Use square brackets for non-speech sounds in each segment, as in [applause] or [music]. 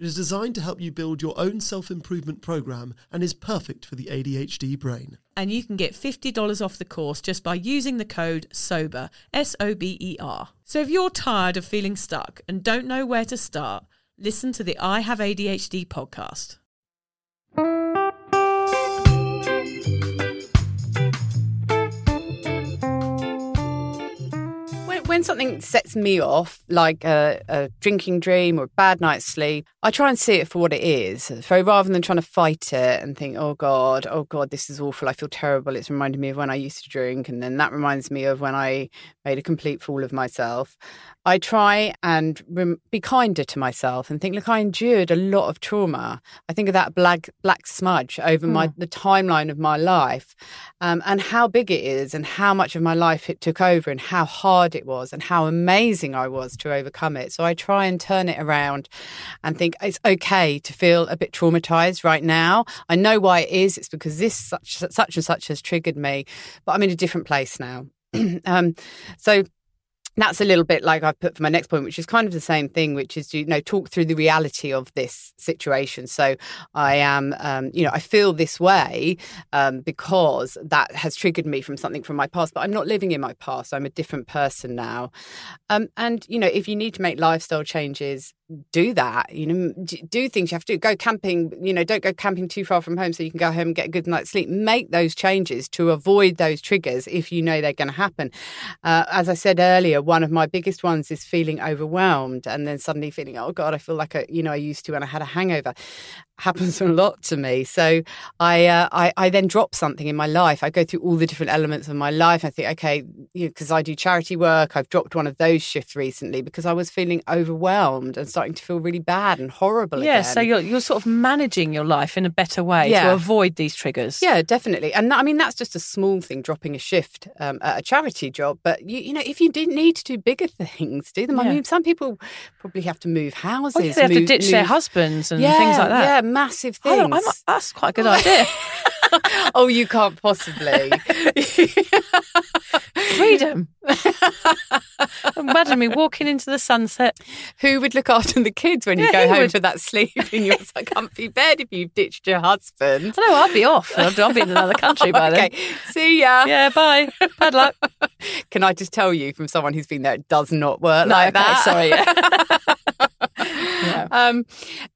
It is designed to help you build your own self improvement program and is perfect for the ADHD brain. And you can get $50 off the course just by using the code SOBER, S O B E R. So if you're tired of feeling stuck and don't know where to start, listen to the I Have ADHD podcast. When, something sets me off, like a, a drinking dream or a bad night's sleep, I try and see it for what it is. So rather than trying to fight it and think, oh God, oh God, this is awful, I feel terrible. It's reminding me of when I used to drink. And then that reminds me of when I made a complete fool of myself. I try and rem- be kinder to myself and think, look, I endured a lot of trauma. I think of that black black smudge over my the timeline of my life, um, and how big it is, and how much of my life it took over, and how hard it was, and how amazing I was to overcome it. So I try and turn it around, and think it's okay to feel a bit traumatized right now. I know why it is. It's because this such such and such has triggered me, but I'm in a different place now. [clears throat] um, so that's a little bit like I've put for my next point, which is kind of the same thing, which is you know talk through the reality of this situation. So I am, um, you know, I feel this way um, because that has triggered me from something from my past, but I'm not living in my past. I'm a different person now. Um, and you know, if you need to make lifestyle changes, do that. You know, do things you have to do. Go camping. You know, don't go camping too far from home so you can go home and get a good night's sleep. Make those changes to avoid those triggers if you know they're going to happen. Uh, as I said earlier, one of my biggest ones is feeling overwhelmed and then suddenly feeling, oh God, I feel like a, you know I used to when I had a hangover happens a lot to me. So I, uh, I, I then drop something in my life. I go through all the different elements of my life. I think, okay, because you know, I do charity work, I've dropped one of those shifts recently because I was feeling overwhelmed and starting to feel really bad and horrible. Yeah, again. so you're you're sort of managing your life in a better way Yeah. to avoid these triggers. Yeah, definitely. And that, I mean, that's just a small thing, dropping a shift um, at a charity job. But, you, you know, if you didn't need to do bigger things, do them. I mean, some people probably have to move oh, houses. Or they have to move- ditch their husbands and yeah, things like that. Yeah, massive things. that's quite a good idea. [laughs] oh, you can't possibly. [laughs] [laughs] Freedom. [laughs] Imagine me walking into the sunset. Who would look after the kids when you Yeah, go home would? to that sleep in your [laughs] comfy bed if you've ditched your husband? I know I'll be off. I'll, I'll be in another country by then. [laughs] okay, see ya. Yeah, bye. Bad luck. Can I just tell you from someone who's been there, it does not work No, like okay, that. sorry. Yeah. [laughs] Um,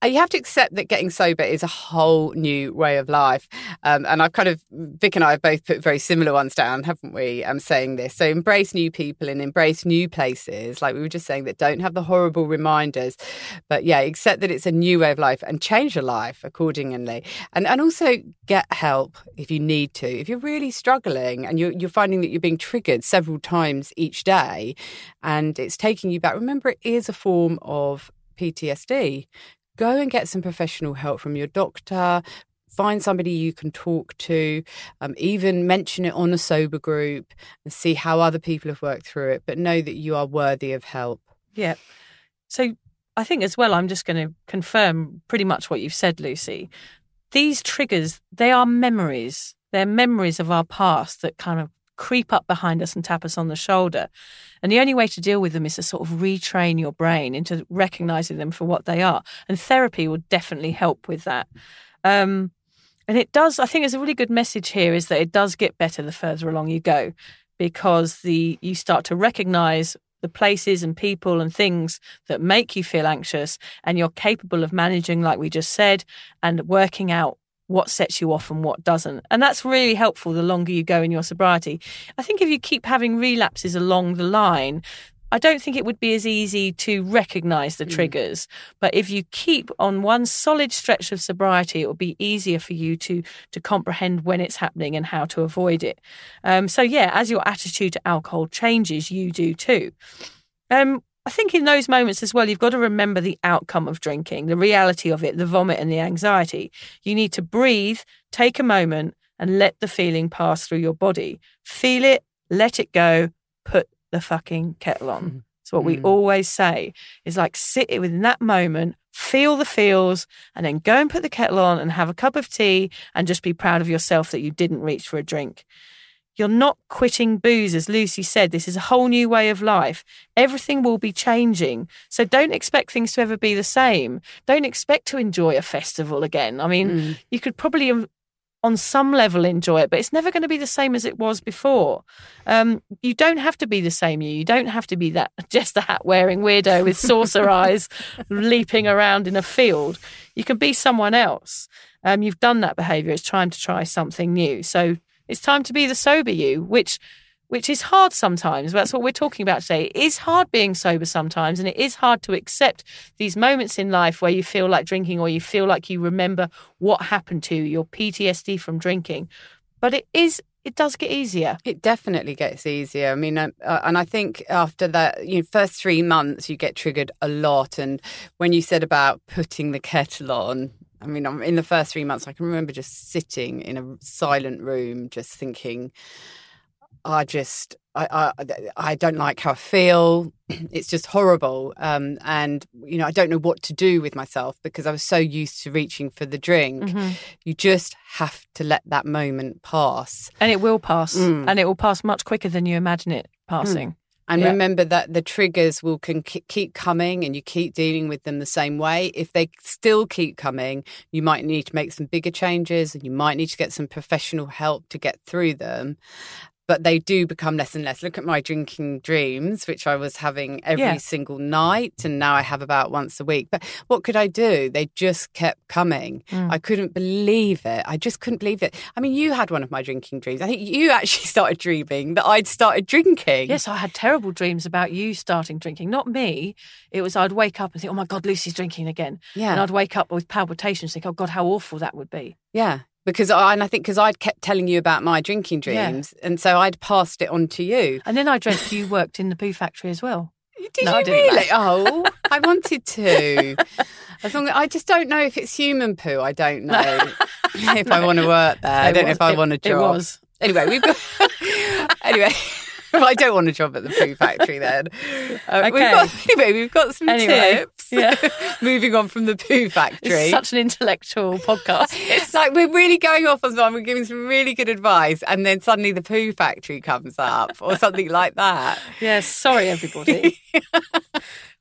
you have to accept that getting sober is a whole new way of life. Um, and I've kind of, Vic and I have both put very similar ones down, haven't we? I'm saying this. So embrace new people and embrace new places. Like we were just saying, that don't have the horrible reminders. But yeah, accept that it's a new way of life and change your life accordingly. And, and also get help if you need to. If you're really struggling and you're, you're finding that you're being triggered several times each day and it's taking you back, remember it is a form of PTSD, go and get some professional help from your doctor. Find somebody you can talk to, um, even mention it on a sober group and see how other people have worked through it, but know that you are worthy of help. Yeah. So I think as well, I'm just going to confirm pretty much what you've said, Lucy. These triggers, they are memories. They're memories of our past that kind of creep up behind us and tap us on the shoulder. And the only way to deal with them is to sort of retrain your brain into recognizing them for what they are. And therapy will definitely help with that. Um, and it does, I think there's a really good message here is that it does get better the further along you go because the you start to recognize the places and people and things that make you feel anxious and you're capable of managing like we just said and working out what sets you off and what doesn't. And that's really helpful the longer you go in your sobriety. I think if you keep having relapses along the line, I don't think it would be as easy to recognize the mm. triggers. But if you keep on one solid stretch of sobriety, it will be easier for you to to comprehend when it's happening and how to avoid it. Um, so yeah, as your attitude to alcohol changes, you do too. Um, I think in those moments as well, you've got to remember the outcome of drinking, the reality of it, the vomit and the anxiety. You need to breathe, take a moment, and let the feeling pass through your body. Feel it, let it go, put the fucking kettle on. Mm-hmm. It's what we mm. always say is like sit it within that moment, feel the feels, and then go and put the kettle on and have a cup of tea and just be proud of yourself that you didn't reach for a drink. You're not quitting booze, as Lucy said. This is a whole new way of life. Everything will be changing. So don't expect things to ever be the same. Don't expect to enjoy a festival again. I mean, mm. you could probably, um, on some level, enjoy it, but it's never going to be the same as it was before. Um, you don't have to be the same you. You don't have to be that [laughs] just a hat wearing weirdo with saucer [laughs] eyes leaping around in a field. You can be someone else. Um, you've done that behavior. It's time to try something new. So it's time to be the sober you, which which is hard sometimes. That's what we're talking about today. It is hard being sober sometimes, and it is hard to accept these moments in life where you feel like drinking or you feel like you remember what happened to you, your PTSD from drinking. But it is it does get easier. It definitely gets easier. I mean, uh, and I think after that, you know, first three months, you get triggered a lot. And when you said about putting the kettle on, I mean, in the first three months, I can remember just sitting in a silent room, just thinking, I just, I, I, I don't like how I feel. [clears throat] It's just horrible. Um, and, you know, I don't know what to do with myself because I was so used to reaching for the drink. Mm-hmm. You just have to let that moment pass. And it will pass. Mm. And it will pass much quicker than you imagine it passing. Mm. And yeah. remember that the triggers will can keep coming and you keep dealing with them the same way. If they still keep coming, you might need to make some bigger changes and you might need to get some professional help to get through them but they do become less and less. Look at my drinking dreams, which I was having every yeah. single night, and now I have about once a week. But what could I do? They just kept coming. Mm. I couldn't believe it. I just couldn't believe it. I mean, you had one of my drinking dreams. I think you actually [laughs] started dreaming that I'd started drinking. Yes, I had terrible dreams about you starting drinking, not me. It was I'd wake up and think, oh my God, Lucy's drinking again. Yeah. And I'd wake up with palpitations, think, oh God, how awful that would be. Yeah because I, and I think because I'd kept telling you about my drinking dreams, yeah. and so I'd passed it on to you. And then I dreamt you worked in the poo factory as well. Did no, you really? [laughs] oh, I wanted to. As long as, I just don't know if it's human poo. I don't know [laughs] if no. I want to work there. It I don't was, know if I want to job. It was. Anyway, we've got. [laughs] anyway. [laughs] I don't want a job at the poo factory then. Uh, okay. We've got, [laughs] anyway, we've got some anyway, tips. Yeah. [laughs] Moving on from the poo factory. It's such an intellectual podcast. it's like we're really going off on one. We're giving some really good advice, and then suddenly the poo factory comes up or something like that. Yes. Sorry, everybody.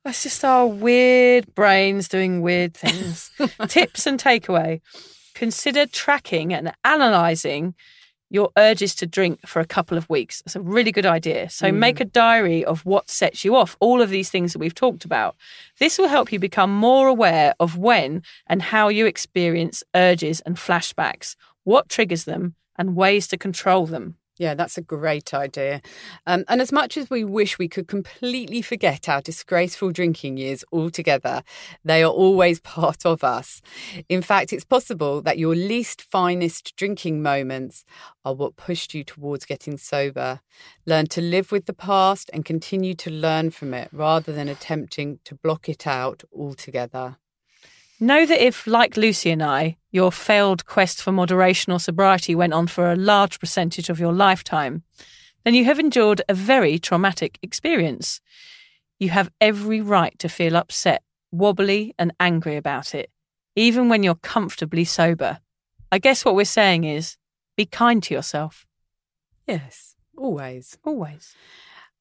That's just our weird brains doing weird things. Tips and takeaway. Consider tracking and analysing your urges to drink for a couple of weeks. It's a really good idea. So mm. make a diary of what sets you off, all of these things that we've talked about. This will help you become more aware of when and how you experience urges and flashbacks, what triggers them, and ways to control them. Yeah, that's a great idea. Um, and as much as we wish we could completely forget our disgraceful drinking years altogether, they are always [laughs] part of us. In fact, it's possible that your least finest drinking moments are what pushed you towards getting sober. Learn to live with the past and continue to learn from it rather than attempting to block it out altogether. Know that if, like Lucy and I, your failed quest for moderation or sobriety went on for a large percentage of your lifetime, then you have endured a very traumatic experience. You have every right to feel upset, wobbly, and angry about it, even when you're comfortably sober. I guess what we're saying is be kind to yourself. Yes, always. Always.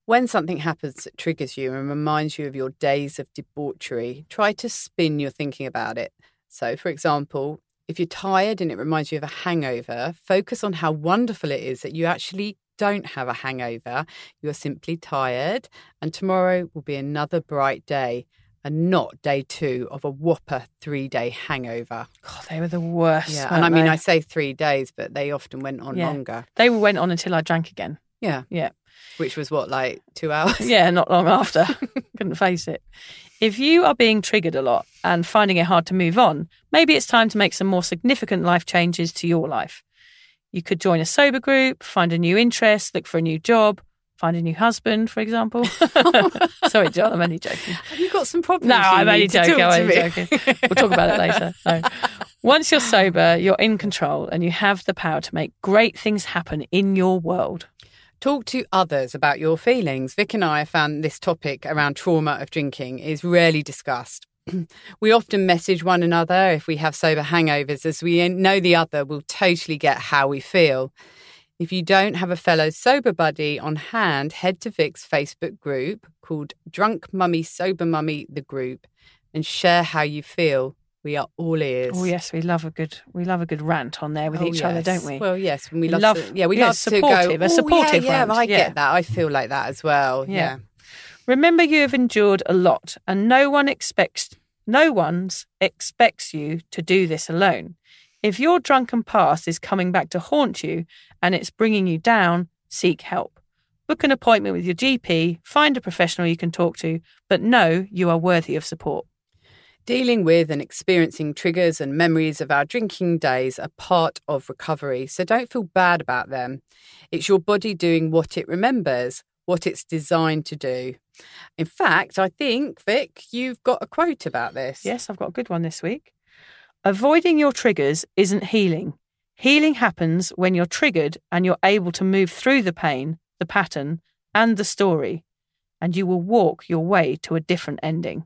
When something happens that triggers you and reminds you of your days of debauchery, try to spin your thinking about it. So, for example, if you're tired and it reminds you of a hangover, focus on how wonderful it is that you actually don't have a hangover. You're simply tired, and tomorrow will be another bright day and not day two of a whopper three day hangover. God, they were the worst. Yeah, and I mean, they? I say three days, but they often went on Yeah. longer. they went on until I drank again. Yeah, Yeah. which was what, like two hours? [laughs] Yeah, not long after. [laughs] Couldn't face it. If you are being triggered a lot and finding it hard to move on, maybe it's time to make some more significant life changes to your life. You could join a sober group, find a new interest, look for a new job, find a new husband, for example. [laughs] Sorry, John, I'm only joking. Have you got some problems? No, I'm only joking. I'm only joking. We'll talk about it later. No. Once you're sober, you're in control and you have the power to make great things happen in your world. Talk to others about your feelings. Vic and I found this topic around trauma of drinking is rarely discussed. [clears throat] we often message one another if we have sober hangovers, as we know the other will totally get how we feel. If you don't have a fellow sober buddy on hand, head to Vic's Facebook group called Drunk Mummy Sober Mummy the group and share how you feel. We are all ears. Oh yes, we love a good we love a good rant on there with Oh, each other, don't we? Well, yes, we We love, love- to, yeah, we yeah, love supportive, to a go. "Oh, supportive yeah, yeah, I yeah. get that. I feel like that as well. Yeah. Yeah. Remember you have endured a lot and no one expects no one's expects you to do this alone. If your drunken past is coming back to haunt you and it's bringing you down, seek help. Book an appointment with your GP, find a professional you can talk to, but know you are worthy of support. Dealing with and experiencing triggers and memories of our drinking days are part of recovery, so don't feel bad about them. It's your body doing what it remembers, what it's designed to do. In fact, I think, Vic, you've got a quote about this. Yes, I've got a good one this week. Avoiding your triggers isn't healing. Healing happens when you're triggered and you're able to move through the pain, the pattern, and the story, and you will walk your way to a different ending.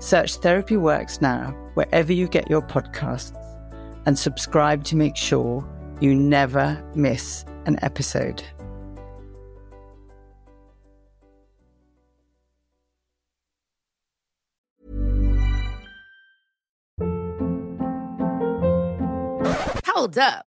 Search Therapy Works now wherever you get your podcasts and subscribe to make sure you never miss an episode. Hold up.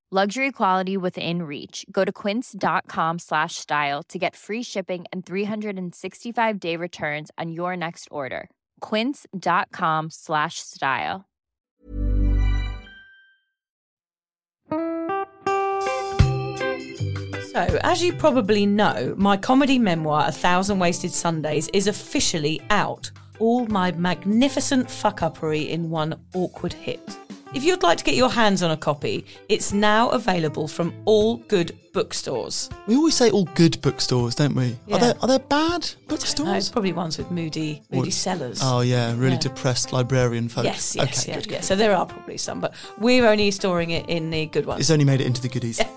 Luxury quality within reach. Go to quince.com slash style to get free shipping and 365 day returns on your next order. Quince.com slash style. So, as you probably know, my comedy memoir, A Thousand Wasted Sundays, is officially out. All my magnificent fuck-uppery in one awkward hit. If you'd like to get your hands on a copy, it's now available from all good bookstores. We always say all good bookstores, don't we? Yeah. Are there are there bad No, bookstores? it's probably ones with moody, moody What- sellers. Oh yeah, really Yeah. depressed librarian folk. Yes, yes, okay, yeah, good, yeah. good. So there are probably some, but we're only storing it in the good ones. It's only made it into the goodies. [laughs]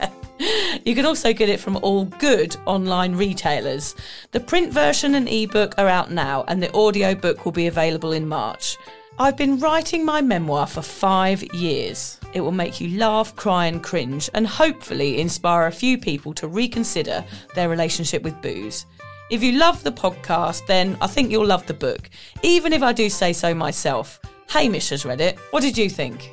You can also get it from all good online retailers. The print version and ebook are out now, and the audiobook will be available in March. I've been writing my memoir for five years. It will make you laugh, cry, and cringe, and hopefully inspire a few people to reconsider their relationship with booze. If you love the podcast, then I think you'll love the book, even if I do say so myself. Hamish has read it. What did you think?